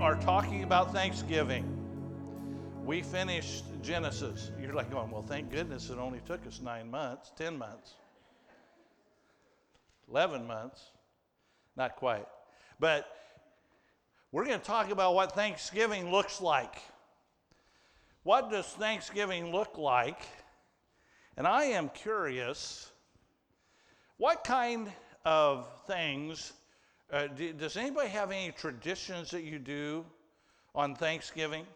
are talking about Thanksgiving. We finished Genesis. You're like going, well, thank goodness it only took us nine months, 10 months, 11 months. Not quite. But we're going to talk about what Thanksgiving looks like. What does Thanksgiving look like? And I am curious what kind of things uh, do, does anybody have any traditions that you do on Thanksgiving?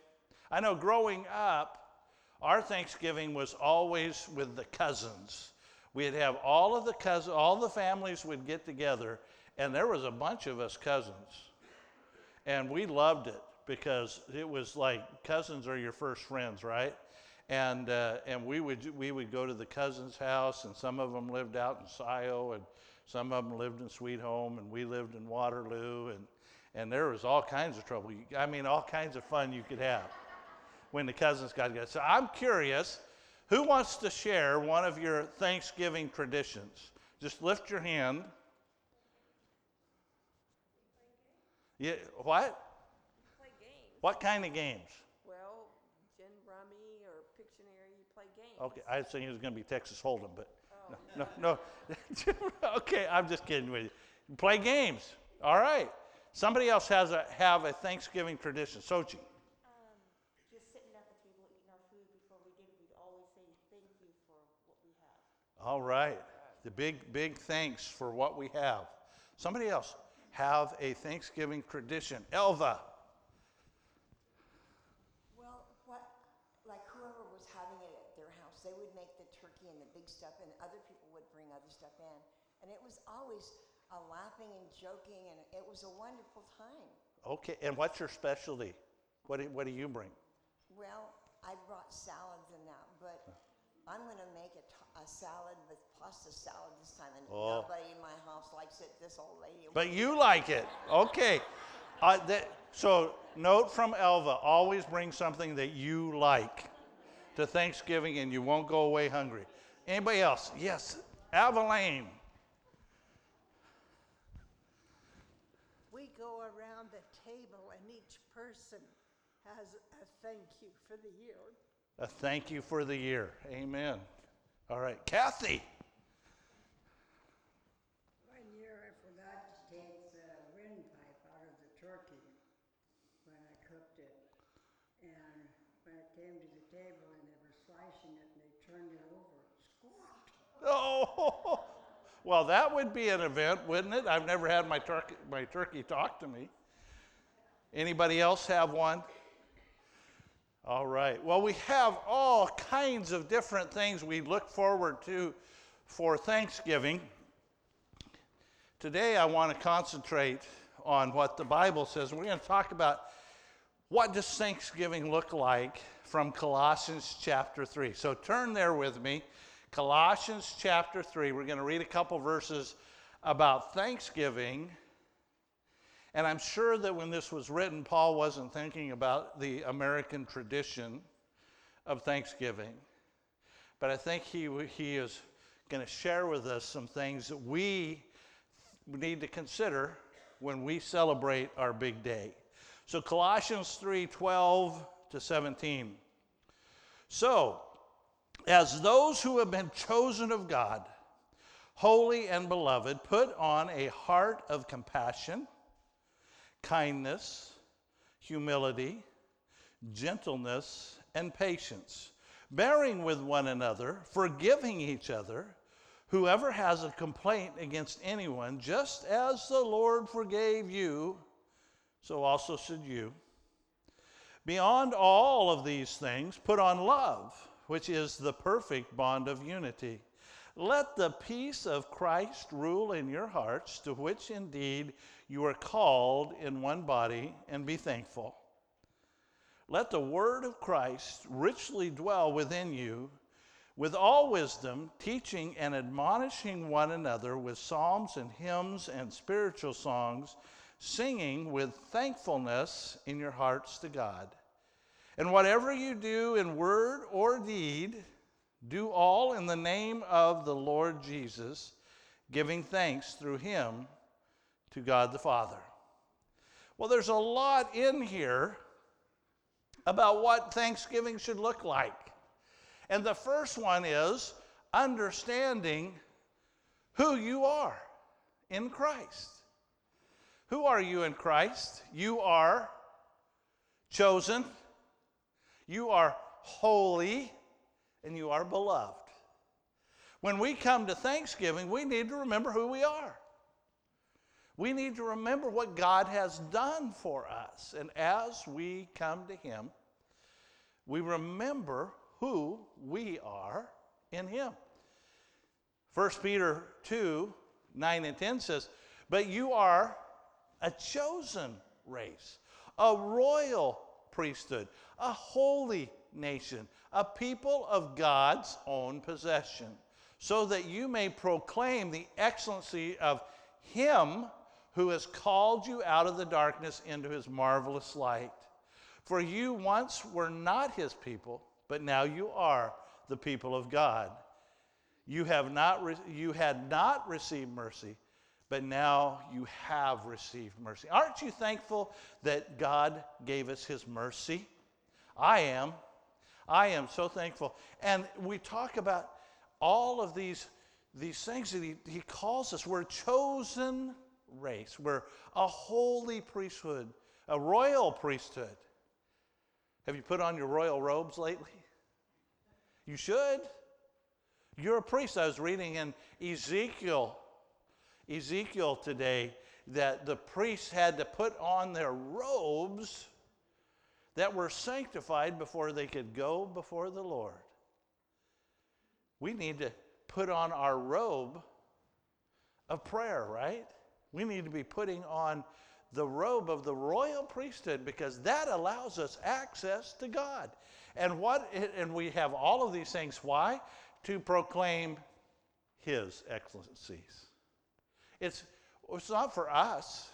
I know growing up, our Thanksgiving was always with the cousins. We'd have all of the cousins, all the families would get together, and there was a bunch of us cousins. And we loved it because it was like cousins are your first friends, right? And, uh, and we, would, we would go to the cousin's house, and some of them lived out in Scio, and some of them lived in Sweet Home, and we lived in Waterloo, and, and there was all kinds of trouble. I mean, all kinds of fun you could have when the cousins got together. So I'm curious who wants to share one of your Thanksgiving traditions? Just lift your hand. Yeah, what? Play games. What kind of games? Well, Gin Rummy or Pictionary, you play games. Okay, I was thinking it was going to be Texas Hold'em, but no, no, okay, I'm just kidding with you. Play games. All right. Somebody else has a have a Thanksgiving tradition. Sochi. Um, just sitting at the table eating our food before we did, we'd always say thank you for what we have. All right. The big, big thanks for what we have. Somebody else have a Thanksgiving tradition. Elva. Well, what, like whoever was having it at their house, they would make the turkey and the big stuff, and other people would bring other stuff in. And it was always a laughing and joking, and it was a wonderful time. Okay, and what's your specialty? What do, what do you bring? Well, I brought salads and that, but I'm going to make a, t- a salad with pasta salad this time, and Oh. nobody in my house likes it. This old lady. But you like it. Okay. Uh, that, so, note from Elva always bring something that you like to Thanksgiving and you won't go away hungry. Anybody else? Yes. Avalane. We go around the table and each person has a thank you for the year. A thank you for the year. Amen. All right. Kathy. One year I forgot to take the windpipe out of the turkey when I cooked it. And when it came to the table and they were slicing it and they turned it over, and squawked. Oh, well, that would be an event, wouldn't it? I've never had my turkey, my turkey talk to me. Anybody else have one? All right. Well, we have all kinds of different things we look forward to for Thanksgiving. Today, I want to concentrate on what the Bible says. We're going to talk about what does Thanksgiving look like from Colossians chapter 3. So turn there with me. Colossians chapter 3. We're going to read a couple verses about Thanksgiving. And I'm sure that when this was written, Paul wasn't thinking about the American tradition of Thanksgiving. But I think he, he is going to share with us some things that we need to consider when we celebrate our big day. So Colossians 3 12 to 17. So, as those who have been chosen of God, holy and beloved, put on a heart of compassion, kindness, humility, gentleness, and patience, bearing with one another, forgiving each other. Whoever has a complaint against anyone, just as the Lord forgave you, so also should you. Beyond all of these things, put on love, which is the perfect bond of unity. Let the peace of Christ rule in your hearts, to which indeed you are called in one body, and be thankful. Let the word of Christ richly dwell within you, with all wisdom, teaching and admonishing one another with psalms and hymns and spiritual songs, singing with thankfulness in your hearts to God. And whatever you do in word or deed, do all in the name of the Lord Jesus, giving thanks through him to God the Father. Well, there's a lot in here about what Thanksgiving should look like. And the first one is understanding who you are in Christ. Who are you in Christ? You are chosen, you are holy, and you are beloved. When we come to Thanksgiving, we need to remember who we are. We need to remember what God has done for us. And as we come to Him, we remember who we are in Him. 1 Peter 2 9 and 10 says, But you are a chosen race, a royal priesthood, a holy nation, a people of God's own possession, so that you may proclaim the excellency of Him who has called you out of the darkness into His marvelous light. For you once were not His people, but now you are the people of God. You, have not re- you had not received mercy, but now you have received mercy. Aren't you thankful that God gave us His mercy? I am. I am so thankful. And we talk about all of these, these things that he, he calls us. We're a chosen race, we're a holy priesthood, a royal priesthood. Have you put on your royal robes lately? You should. You're a priest. I was reading in Ezekiel, Ezekiel today, that the priests had to put on their robes that were sanctified before they could go before the Lord. We need to put on our robe of prayer, right? We need to be putting on the robe of the royal priesthood because that allows us access to God. And what and we have all of these things why? To proclaim his excellencies. It's it's not for us.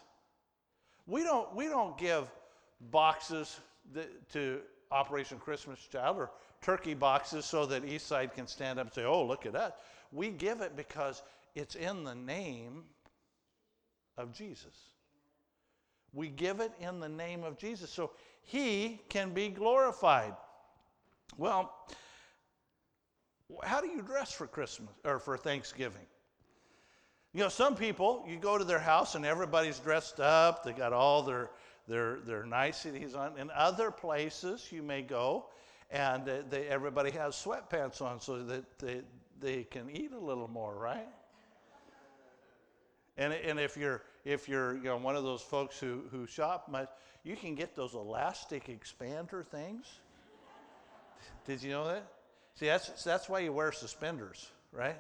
We don't we don't give boxes that, to Operation Christmas Child or turkey boxes so that Eastside can stand up and say, "Oh, look at that." We give it because it's in the name of Jesus. We give it in the name of Jesus so he can be glorified. Well, how do you dress for Christmas or for Thanksgiving? You know, some people, you go to their house and everybody's dressed up, they got all their their, their niceties on. In other places, you may go and they, everybody has sweatpants on so that they, they can eat a little more, right? And, and if you're if you're you know one of those folks who, who shop much, you can get those elastic expander things. Did you know that? See, that's that's why you wear suspenders, right?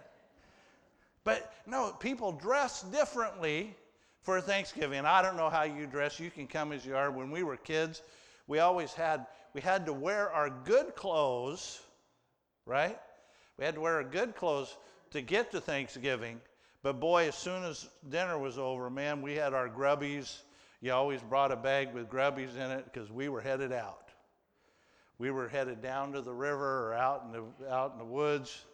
But no, people dress differently for Thanksgiving. I don't know how you dress. You can come as you are. When we were kids, we always had we had to wear our good clothes, right? We had to wear our good clothes to get to Thanksgiving. But boy, as soon as dinner was over, man, we had our grubbies. You always brought a bag with grubbies in it because we were headed out. We were headed down to the river or out in the, out in the woods.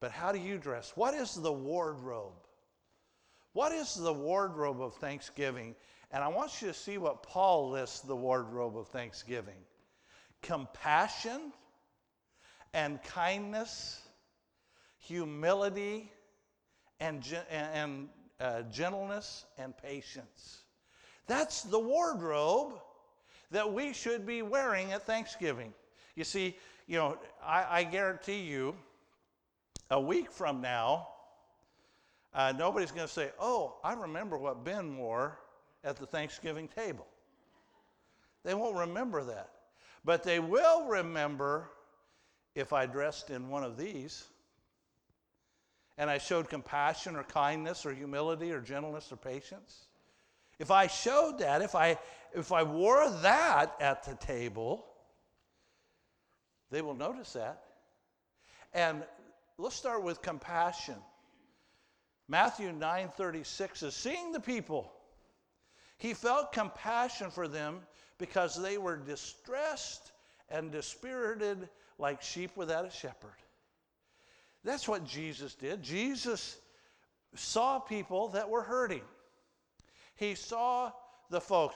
But how do you dress? What is the wardrobe? What is the wardrobe of Thanksgiving? And I want you to see what Paul lists the wardrobe of Thanksgiving compassion and kindness, humility and, and uh, gentleness and patience. That's the wardrobe that we should be wearing at Thanksgiving. You see, you know, I, I guarantee you, a week from now, uh, nobody's going to say, Oh, I remember what Ben wore at the Thanksgiving table. They won't remember that. But they will remember if I dressed in one of these and I showed compassion or kindness or humility or gentleness or patience. If I showed that, if I, if I wore that at the table, they will notice that. And let's start with compassion. Matthew 9:36 is seeing the people. He felt compassion for them because they were distressed and dispirited like sheep without a shepherd. That's what Jesus did. Jesus saw people that were hurting. He saw the folks.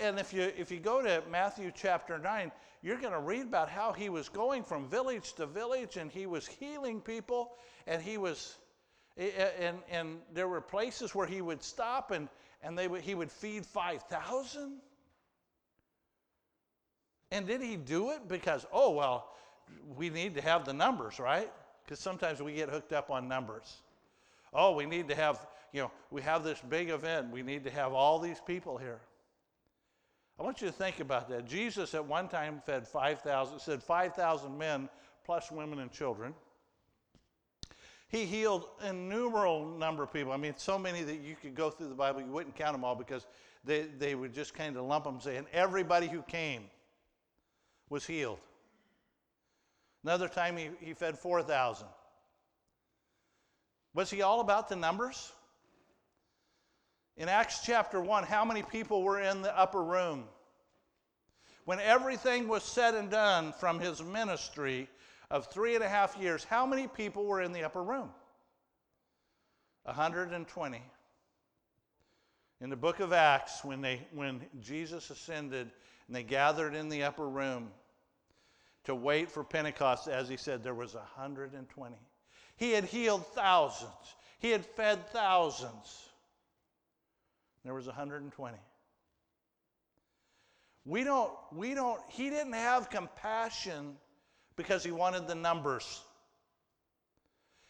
And if you if you go to Matthew chapter 9, you're going to read about how he was going from village to village and he was healing people and he was and and there were places where he would stop and and they would, he would feed 5,000. And did he do it because oh well, we need to have the numbers, right? Because sometimes we get hooked up on numbers. Oh, we need to have, you know, we have this big event. We need to have all these people here. I want you to think about that. Jesus at one time fed 5,000, said 5,000 men plus women and children. He healed innumerable number of people. I mean, so many that you could go through the Bible, you wouldn't count them all because they, they would just kind of lump them, saying everybody who came was healed. Another time he, he fed 4,000. Was he all about the numbers? In Acts chapter 1, how many people were in the upper room? When everything was said and done from his ministry of three and a half years, how many people were in the upper room? 120. In the book of Acts, when, they, when Jesus ascended and they gathered in the upper room to wait for Pentecost, as he said, there was 120. He had healed thousands, he had fed thousands. There was 120. We don't, we don't, he didn't have compassion because he wanted the numbers.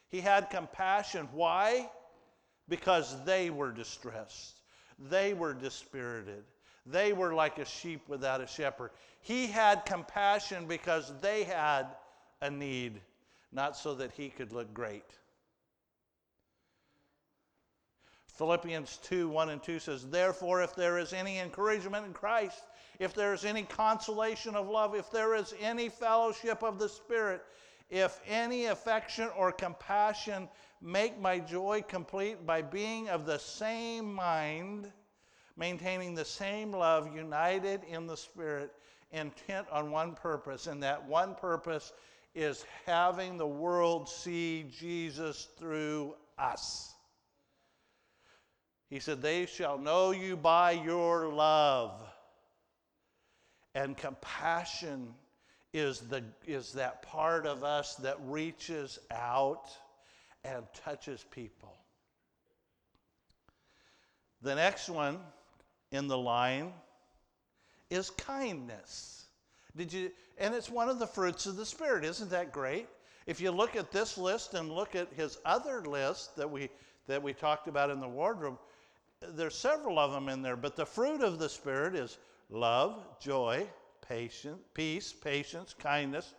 He had compassion. Why? Because they were distressed. They were dispirited. They were like a sheep without a shepherd. He had compassion because they had a need, not so that he could look great. Philippians 2 1 and 2 says, Therefore, if there is any encouragement in Christ, if there is any consolation of love, if there is any fellowship of the Spirit, if any affection or compassion, make my joy complete by being of the same mind, maintaining the same love, united in the Spirit, intent on one purpose. And that one purpose is having the world see Jesus through us. He said, They shall know you by your love. And compassion is, the, is that part of us that reaches out and touches people. The next one in the line is kindness. Did you and it's one of the fruits of the spirit. Isn't that great? If you look at this list and look at his other list that we that we talked about in the wardrobe, there's several of them in there, but the fruit of the Spirit is love, joy, patience, peace, patience, kindness,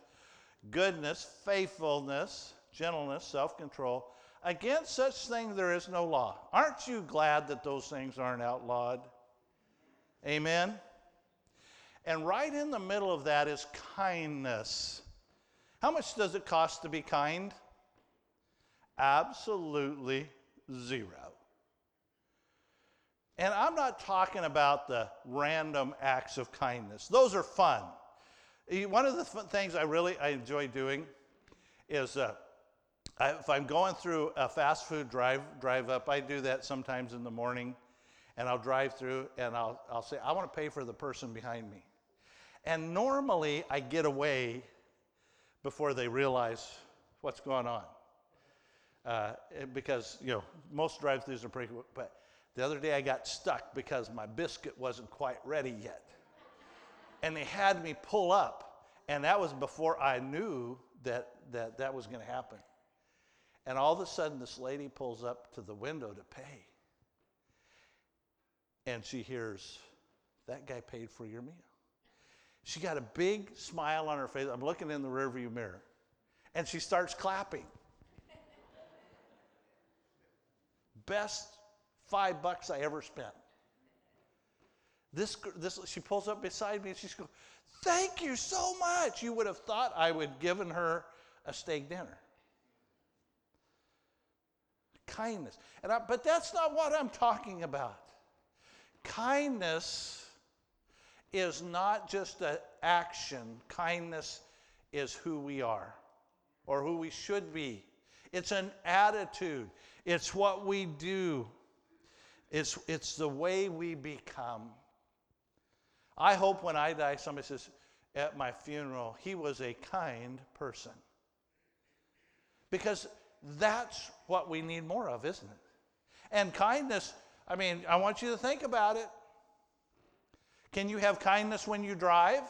goodness, faithfulness, gentleness, self control. Against such things there is no law. Aren't you glad that those things aren't outlawed? Amen? And right in the middle of that is kindness. How much does it cost to be kind? Absolutely zero. And I'm not talking about the random acts of kindness. Those are fun. One of the things I really I enjoy doing is uh, I, if I'm going through a fast food drive drive up, I do that sometimes in the morning, and I'll drive through and I'll I'll say I want to pay for the person behind me, and normally I get away before they realize what's going on, uh, because you know most drive-throughs are pretty, but the other day I got stuck because my biscuit wasn't quite ready yet. And they had me pull up, and that was before I knew that that, that was going to happen. And all of a sudden, this lady pulls up to the window to pay. And she hears, That guy paid for your meal. She got a big smile on her face. I'm looking in the rearview mirror. And she starts clapping. Best five bucks I ever spent. This, this, she pulls up beside me and she's going, Thank you so much. You would have thought I would have given her a steak dinner. Kindness. And I, but that's not what I'm talking about. Kindness is not just an action, kindness is who we are or who we should be. It's an attitude, it's what we do. It's, it's the way we become. I hope when I die, somebody says at my funeral, he was a kind person. Because that's what we need more of, isn't it? And kindness, I mean, I want you to think about it. Can you have kindness when you drive?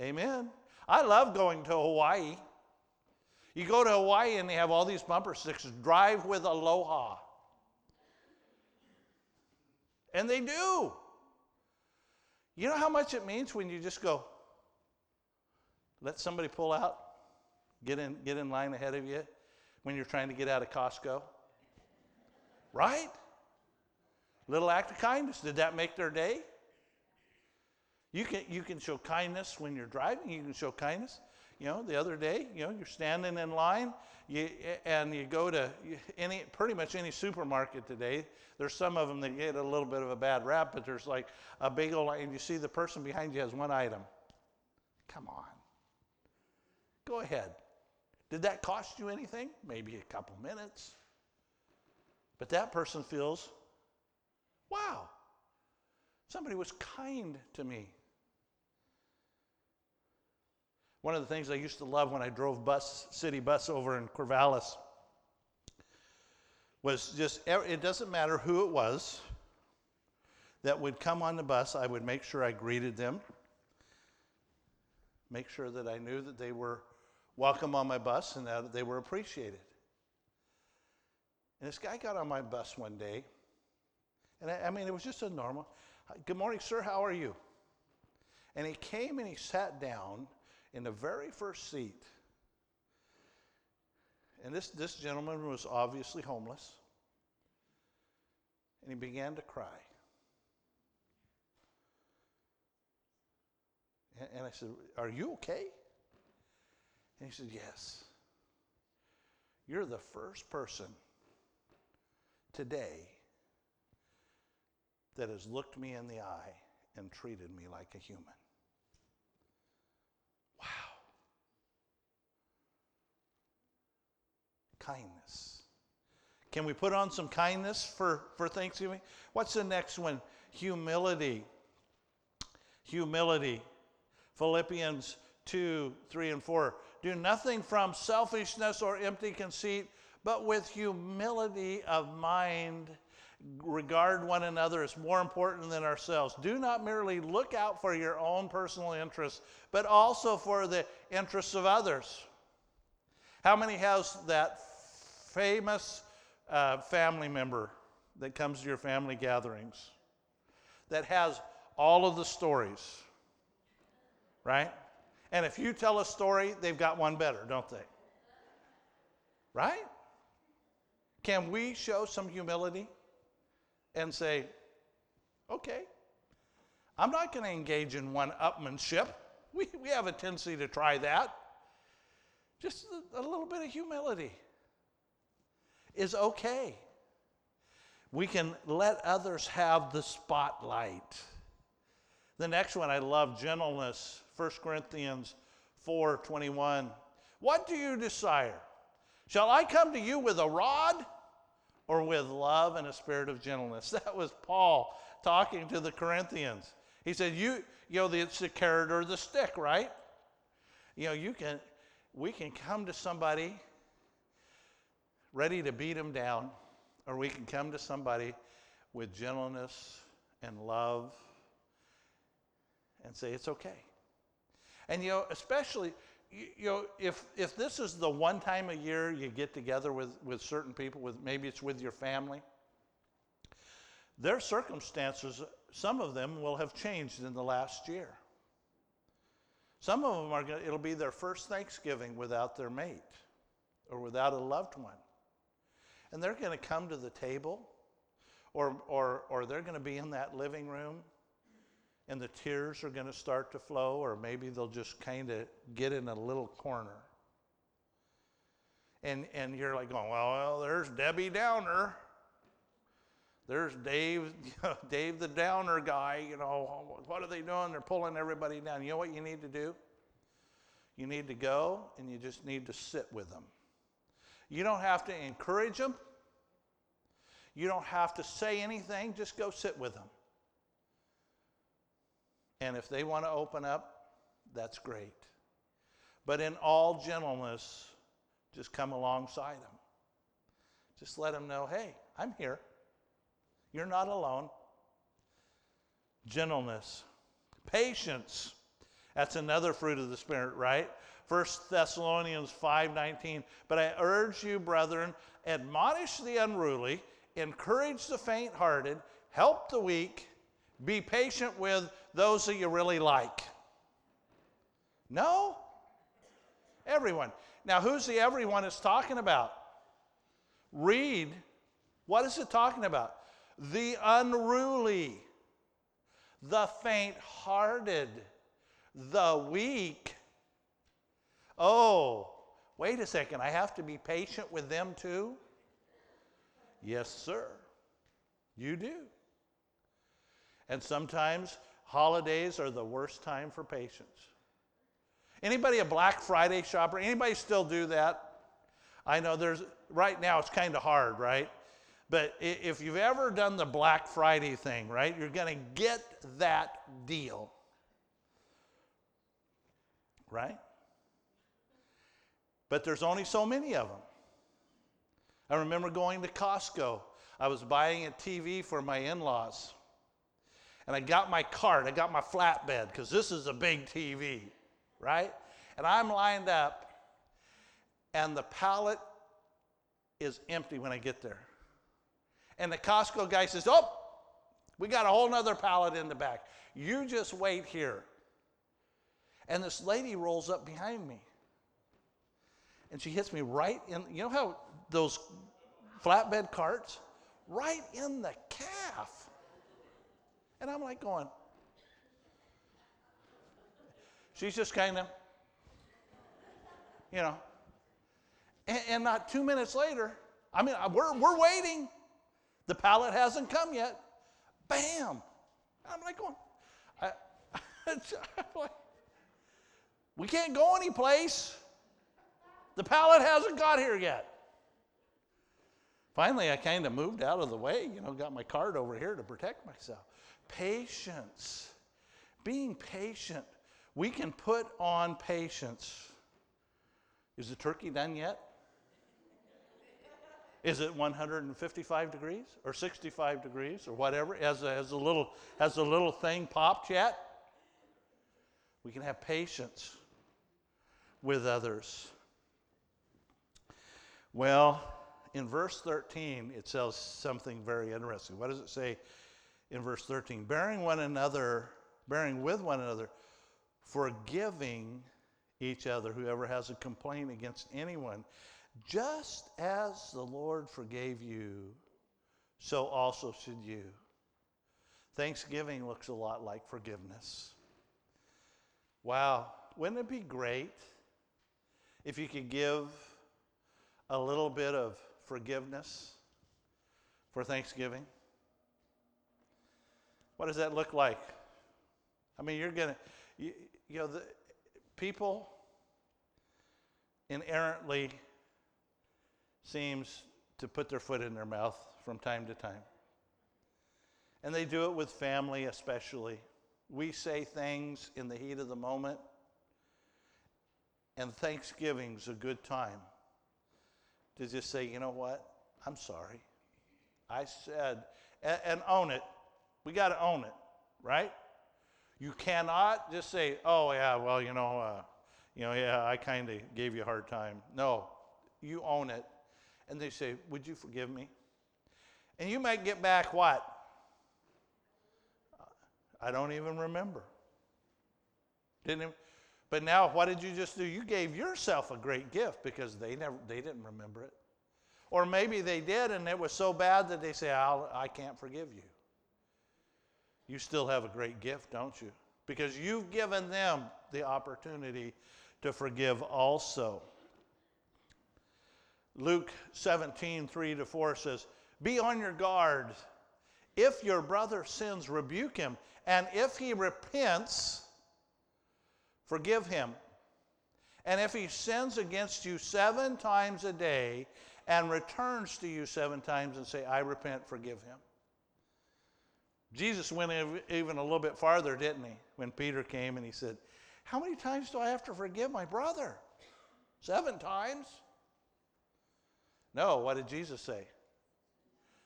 Amen. I love going to Hawaii. You go to Hawaii and they have all these bumper stickers drive with aloha. And they do. You know how much it means when you just go, let somebody pull out, get in, get in line ahead of you when you're trying to get out of Costco? Right? Little act of kindness. Did that make their day? You can, you can show kindness when you're driving. You can show kindness. You know, the other day, you know, you're standing in line, you, and you go to any, pretty much any supermarket today. There's some of them that get a little bit of a bad rap, but there's like a big old, and you see the person behind you has one item. Come on. Go ahead. Did that cost you anything? Maybe a couple minutes. But that person feels, wow, somebody was kind to me. One of the things I used to love when I drove bus, city bus over in Corvallis was just, it doesn't matter who it was that would come on the bus, I would make sure I greeted them, make sure that I knew that they were welcome on my bus and that they were appreciated. And this guy got on my bus one day, and I, I mean, it was just a normal, good morning, sir, how are you? And he came and he sat down in the very first seat. And this, this gentleman was obviously homeless. And he began to cry. And, and I said, Are you okay? And he said, Yes. You're the first person today that has looked me in the eye and treated me like a human. Kindness. Can we put on some kindness for, for Thanksgiving? What's the next one? Humility. Humility. Philippians 2, 3, and 4. Do nothing from selfishness or empty conceit, but with humility of mind regard one another as more important than ourselves. Do not merely look out for your own personal interests, but also for the interests of others. How many has that famous uh, family member that comes to your family gatherings that has all of the stories, right? And if you tell a story, they've got one better, don't they? Right? Can we show some humility? and say, okay, I'm not going to engage in one upmanship. We, we have a tendency to try that. Just a, a little bit of humility is okay. We can let others have the spotlight. The next one I love gentleness, 1 Corinthians 4:21. What do you desire? Shall I come to you with a rod? or with love and a spirit of gentleness. That was Paul talking to the Corinthians. He said, You, you know, it's the carrot or the stick, right? You know, you can, we can come to somebody ready to beat them down, or we can come to somebody with gentleness and love and say, It's okay. And, you know, especially, you, know, if, if this is the one time a year you get together with, with certain people, with maybe it's with your family, their circumstances, some of them will have changed in the last year. Some of them are going to, it'll be their first Thanksgiving without their mate or without a loved one. And they're going to come to the table or, or, or they're going to be in that living room and the tears are going to start to flow, or maybe they'll just kind of get in a little corner. And, and you're like going, well, well, there's Debbie Downer. There's Dave, Dave the Downer guy. You know, what are they doing? They're pulling everybody down. You know what you need to do? You need to go and you just need to sit with them. You don't have to encourage them. You don't have to say anything. Just go sit with them. And if they want to open up, that's great. But in all gentleness, just come alongside them. Just let them know, hey, I'm here. You're not alone. Gentleness, patience. That's another fruit of the Spirit, right? 1 Thessalonians 5:19. But I urge you, brethren, admonish the unruly, encourage the faint-hearted, help the weak, be patient with those that you really like. No? Everyone. Now, who's the everyone it's talking about? Read. What is it talking about? The unruly, the faint hearted, the weak. Oh, wait a second. I have to be patient with them too? Yes, sir. You do. And sometimes holidays are the worst time for patience. Anybody a Black Friday shopper? Anybody still do that? I know there's right now it's kind of hard, right? But if you've ever done the Black Friday thing, right, you're going to get that deal. Right? But there's only so many of them. I remember going to Costco. I was buying a TV for my in laws. And I got my cart, I got my flatbed, because this is a big TV, right? And I'm lined up, and the pallet is empty when I get there. And the Costco guy says, Oh, we got a whole nother pallet in the back. You just wait here. And this lady rolls up behind me. And she hits me right in, you know how those flatbed carts? Right in the calf. And I'm like going, she's just kind of, you know. And, and not two minutes later, I mean, we're, we're waiting. The pallet hasn't come yet. Bam! I'm like going, I, like, we can't go anyplace. The pallet hasn't got here yet. Finally, I kind of moved out of the way, you know, got my card over here to protect myself. Patience. Being patient. We can put on patience. Is the turkey done yet? Is it 155 degrees or 65 degrees or whatever? Has a, has a little has a little thing popped yet? We can have patience with others. Well, in verse 13, it says something very interesting. What does it say in verse 13? Bearing one another, bearing with one another, forgiving each other, whoever has a complaint against anyone, just as the Lord forgave you, so also should you. Thanksgiving looks a lot like forgiveness. Wow, wouldn't it be great if you could give a little bit of forgiveness for Thanksgiving? What does that look like? I mean, you're going to, you, you know, the people inherently seems to put their foot in their mouth from time to time. And they do it with family, especially. We say things in the heat of the moment, and Thanksgiving's a good time to just say, you know what? I'm sorry. I said, and, and own it. We got to own it, right? You cannot just say, oh, yeah, well, you know, uh, you know, yeah, I kind of gave you a hard time. No, you own it. And they say, would you forgive me? And you might get back what? I don't even remember. Didn't even, but now what did you just do? You gave yourself a great gift because they never they didn't remember it. Or maybe they did and it was so bad that they say, I'll, I can't forgive you. You still have a great gift, don't you? Because you've given them the opportunity to forgive also. Luke 17, 3 to 4 says, Be on your guard. If your brother sins, rebuke him. And if he repents, forgive him. And if he sins against you seven times a day and returns to you seven times and say, I repent, forgive him. Jesus went even a little bit farther, didn't he? When Peter came and he said, How many times do I have to forgive my brother? Seven times? No, what did Jesus say?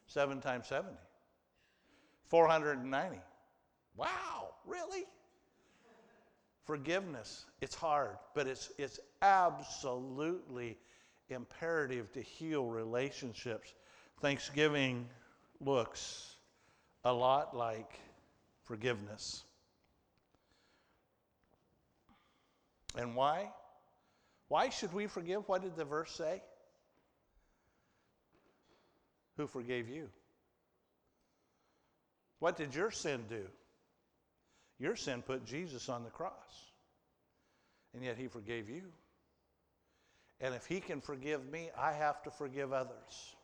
Seven times 70. 490. Wow, really? Forgiveness, it's hard, but it's, it's absolutely imperative to heal relationships. Thanksgiving looks a lot like forgiveness. And why? Why should we forgive? What did the verse say? Who forgave you? What did your sin do? Your sin put Jesus on the cross. And yet he forgave you. And if he can forgive me, I have to forgive others.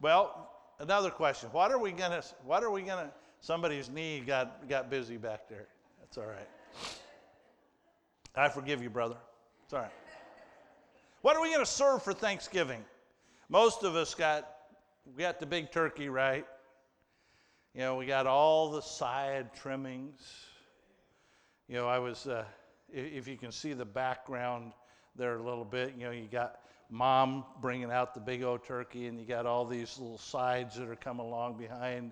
Well, another question. What are we gonna what are we gonna somebody's knee got got busy back there. That's all right. I forgive you, brother. It's all right. What are we gonna serve for Thanksgiving? Most of us got we got the big turkey, right? You know, we got all the side trimmings. You know, I was, uh, if, if you can see the background there a little bit, you know, you got mom bringing out the big old turkey, and you got all these little sides that are coming along behind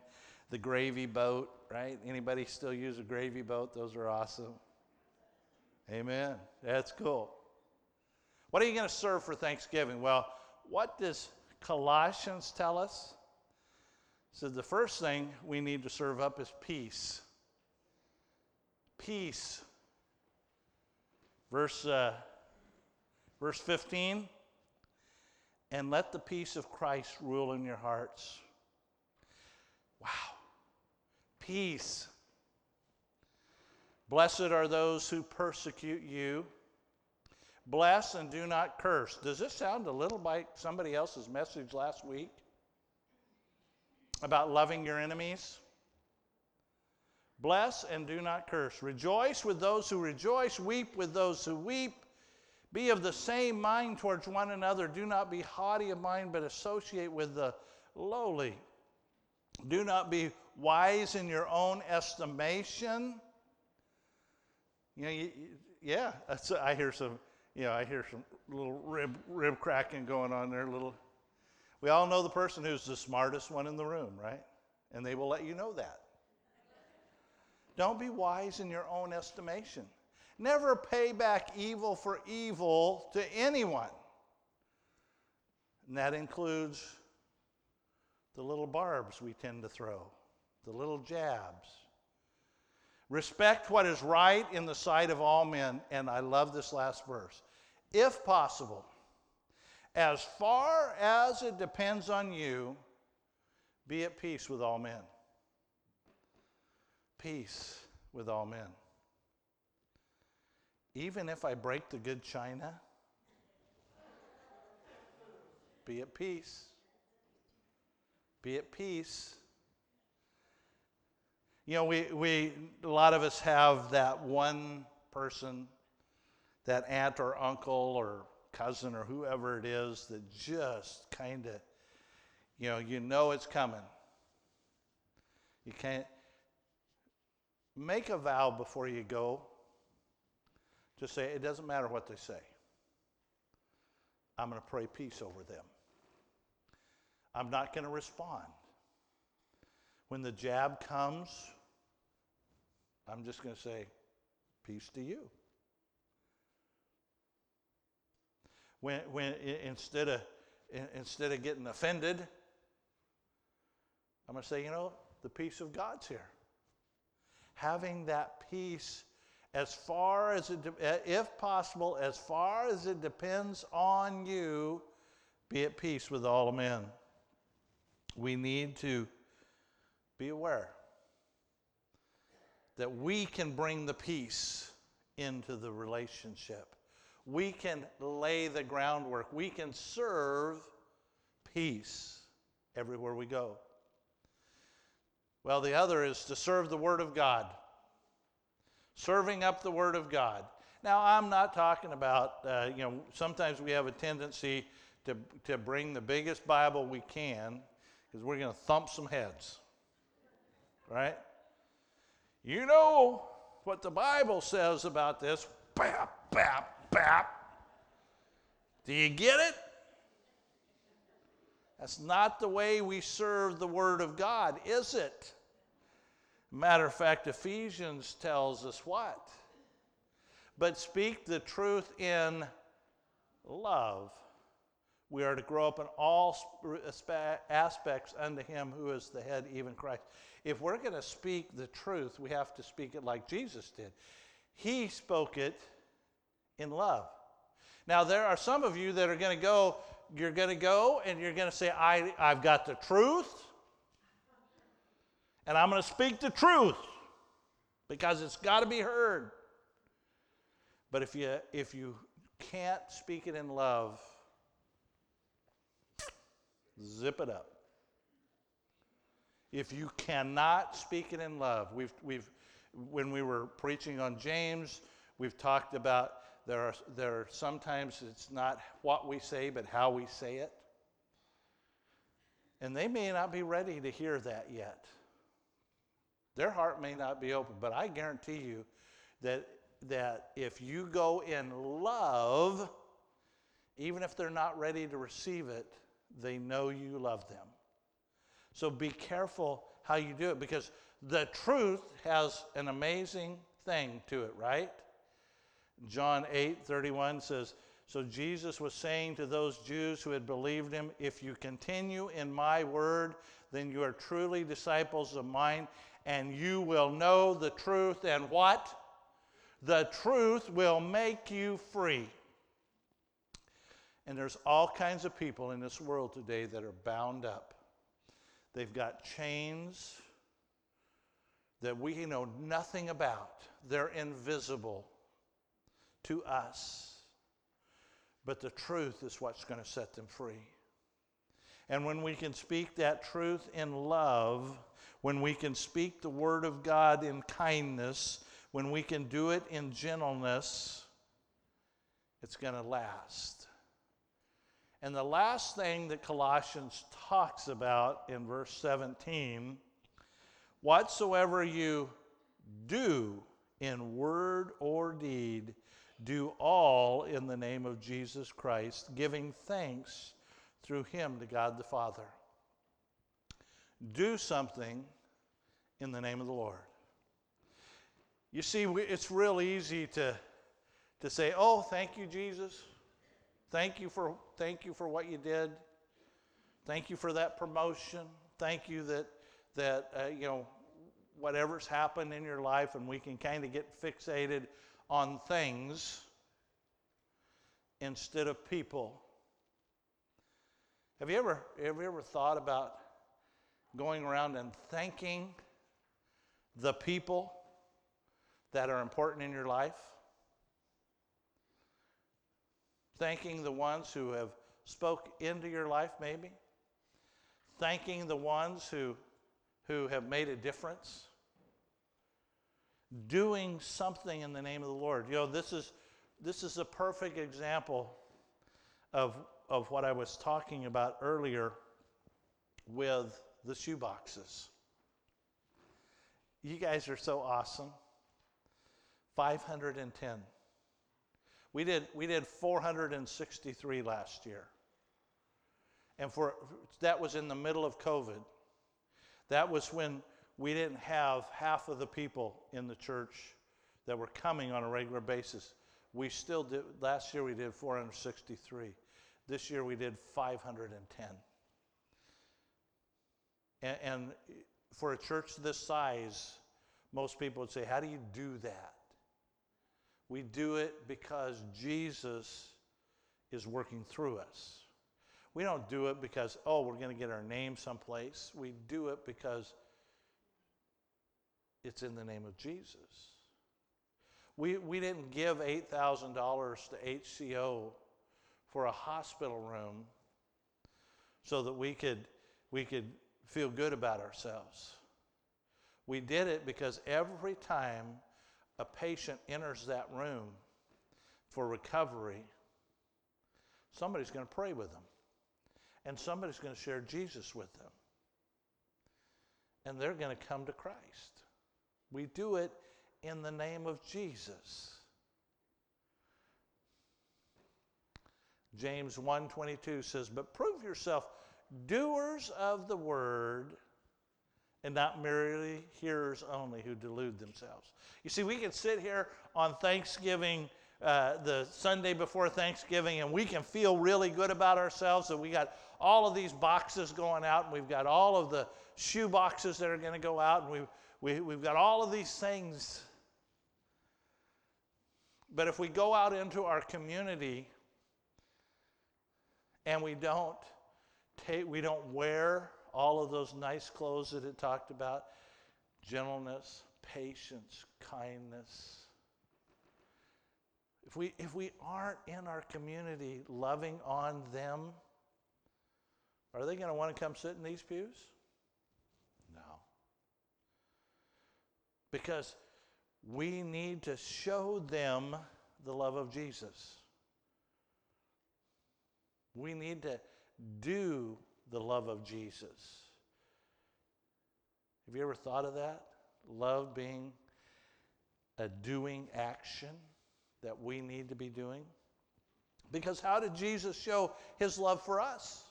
the gravy boat, right? Anybody still use a gravy boat? Those are awesome. Amen. That's cool. What are you going to serve for Thanksgiving? Well, what does Colossians tell us? So the first thing we need to serve up is peace. Peace. Verse, uh, verse 15. And let the peace of Christ rule in your hearts. Wow. Peace. Blessed are those who persecute you. Bless and do not curse. Does this sound a little like somebody else's message last week? About loving your enemies. Bless and do not curse. Rejoice with those who rejoice. Weep with those who weep. Be of the same mind towards one another. Do not be haughty of mind, but associate with the lowly. Do not be wise in your own estimation. You know, you, yeah, I hear some, you know, I hear some little rib, rib cracking going on there, little. We all know the person who's the smartest one in the room, right? And they will let you know that. Don't be wise in your own estimation. Never pay back evil for evil to anyone. And that includes the little barbs we tend to throw, the little jabs. Respect what is right in the sight of all men. And I love this last verse. If possible, as far as it depends on you, be at peace with all men. Peace with all men. Even if I break the good china, be at peace. Be at peace. You know, we, we a lot of us have that one person, that aunt or uncle or cousin or whoever it is that just kind of, you know, you know it's coming. You can't make a vow before you go. Just say, it doesn't matter what they say. I'm going to pray peace over them. I'm not going to respond. When the jab comes, I'm just going to say, peace to you. When, when instead of instead of getting offended, I'm going to say, you know, the peace of God's here. Having that peace as far as it, eh, if possible, as far as it depends on you, be at peace with all men. We need to be aware that we can bring the peace into the relationship we can lay the groundwork. We can serve peace everywhere we go. Well, the other is to serve the Word of God, serving up the Word of God. Now, I'm not talking about, uh, you know, sometimes we have a tendency to, to bring the biggest Bible we can, because we're going to thump some heads. Right? You know what the Bible says about this. Bap, bap, bap. Do you get it? That's not the way we serve the Word of God, is it? Matter of fact, Ephesians tells us what? But speak the truth in love. We are to grow up in all aspects unto Him who is the head, even Christ. If we're going to speak the truth, we have to speak it like Jesus did. He spoke it in love. Now, there are some of you that are going to go, you're going to go and you're going to say, I, I've got the truth, and I'm going to speak the truth because it's got to be heard. But if you, if you can't speak it in love, zip it up. If you cannot speak it in love, we've, we've, when we were preaching on James, we've talked about there are, there are sometimes it's not what we say, but how we say it. And they may not be ready to hear that yet. Their heart may not be open, but I guarantee you that, that if you go in love, even if they're not ready to receive it, they know you love them. So be careful how you do it because the truth has an amazing thing to it, right? John 8 31 says, So Jesus was saying to those Jews who had believed him, If you continue in my word, then you are truly disciples of mine, and you will know the truth, and what? The truth will make you free. And there's all kinds of people in this world today that are bound up. They've got chains that we know nothing about, they're invisible to us. But the truth is what's going to set them free. And when we can speak that truth in love, when we can speak the word of God in kindness, when we can do it in gentleness, it's going to last. And the last thing that Colossians talks about in verse 17 whatsoever you do in word or deed, do all in the name of Jesus Christ, giving thanks through him to God the Father. Do something in the name of the Lord. You see, it's real easy to, to say, oh, thank you, Jesus. Thank you, for, thank you for what you did. Thank you for that promotion. Thank you that, that uh, you know, whatever's happened in your life, and we can kind of get fixated on things instead of people. Have you ever, have you ever thought about going around and thanking the people that are important in your life? Thanking the ones who have spoke into your life, maybe? Thanking the ones who, who have made a difference? Doing something in the name of the Lord. You know, this is, this is a perfect example of, of what I was talking about earlier with the shoe boxes. You guys are so awesome. 510. We did, we did 463 last year. And for that was in the middle of COVID. That was when we didn't have half of the people in the church that were coming on a regular basis. We still did, last year we did 463. This year we did 510. And, and for a church this size, most people would say, How do you do that? We do it because Jesus is working through us. We don't do it because, oh, we're going to get our name someplace. We do it because it's in the name of Jesus. We, we didn't give $8,000 to HCO for a hospital room so that we could, we could feel good about ourselves. We did it because every time a patient enters that room for recovery, somebody's going to pray with them. And somebody's going to share Jesus with them. and they're going to come to Christ. We do it in the name of Jesus. James 1:22 says, "But prove yourself doers of the word and not merely hearers only who delude themselves." You see, we can sit here on Thanksgiving uh, the Sunday before Thanksgiving, and we can feel really good about ourselves that we got all of these boxes going out, and we've got all of the shoe boxes that are going to go out, and we've, we, we've got all of these things. But if we go out into our community and we don't take, we don't wear all of those nice clothes that it talked about gentleness, patience, kindness if we, if we aren't in our community loving on them, are they going to want to come sit in these pews? Because we need to show them the love of Jesus. We need to do the love of Jesus. Have you ever thought of that? Love being a doing action that we need to be doing? Because how did Jesus show his love for us?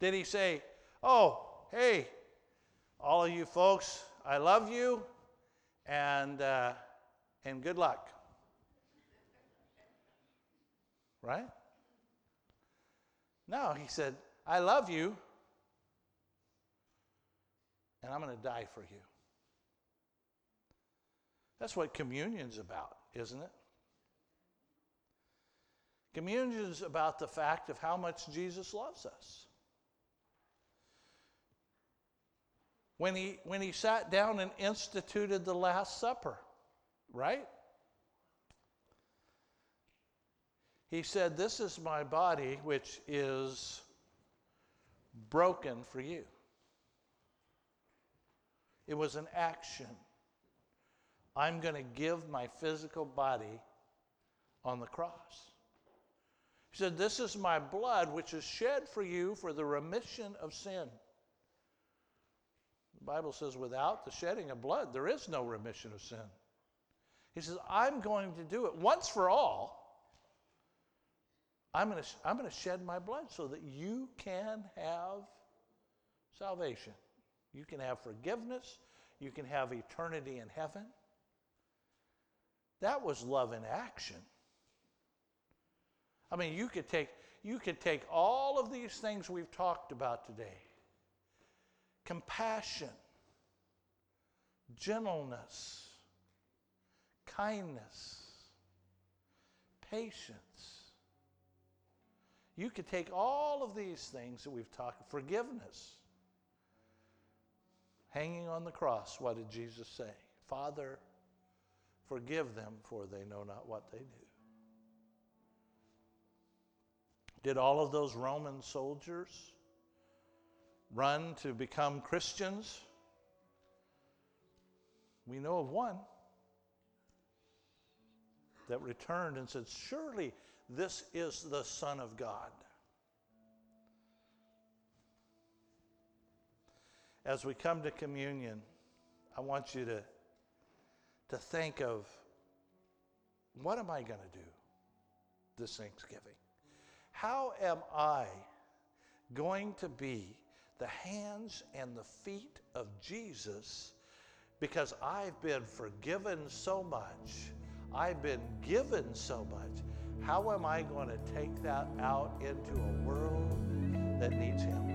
Did he say, Oh, hey, all of you folks, I love you and, uh, and good luck? Right? No, he said, I love you and I'm going to die for you. That's what communion's about isn't it? Communion's about the fact of how much Jesus loves us. When he, when he sat down and instituted the Last Supper, right? He said, This is my body, which is broken for you. It was an action. I'm going to give my physical body on the cross. He said, This is my blood, which is shed for you for the remission of sin. Bible says, without the shedding of blood, there is no remission of sin. He says, I'm going to do it once for all. I'm going to, I'm going to shed my blood so that you can have salvation. You can have forgiveness. You can have eternity in heaven. That was love in action. I mean, you could take you could take all of these things we've talked about today. Compassion, gentleness, kindness, patience. You could take all of these things that we've talked forgiveness. Hanging on the cross, what did Jesus say? Father, Forgive them, for they know not what they do. Did all of those Roman soldiers run to become Christians? We know of one that returned and said, Surely this is the Son of God. As we come to communion, I want you to to think of what am I going to do this Thanksgiving? How am I going to be the hands and the feet of Jesus because I've been forgiven so much, I've been given so much. How am I going to take that out into a world that needs Him?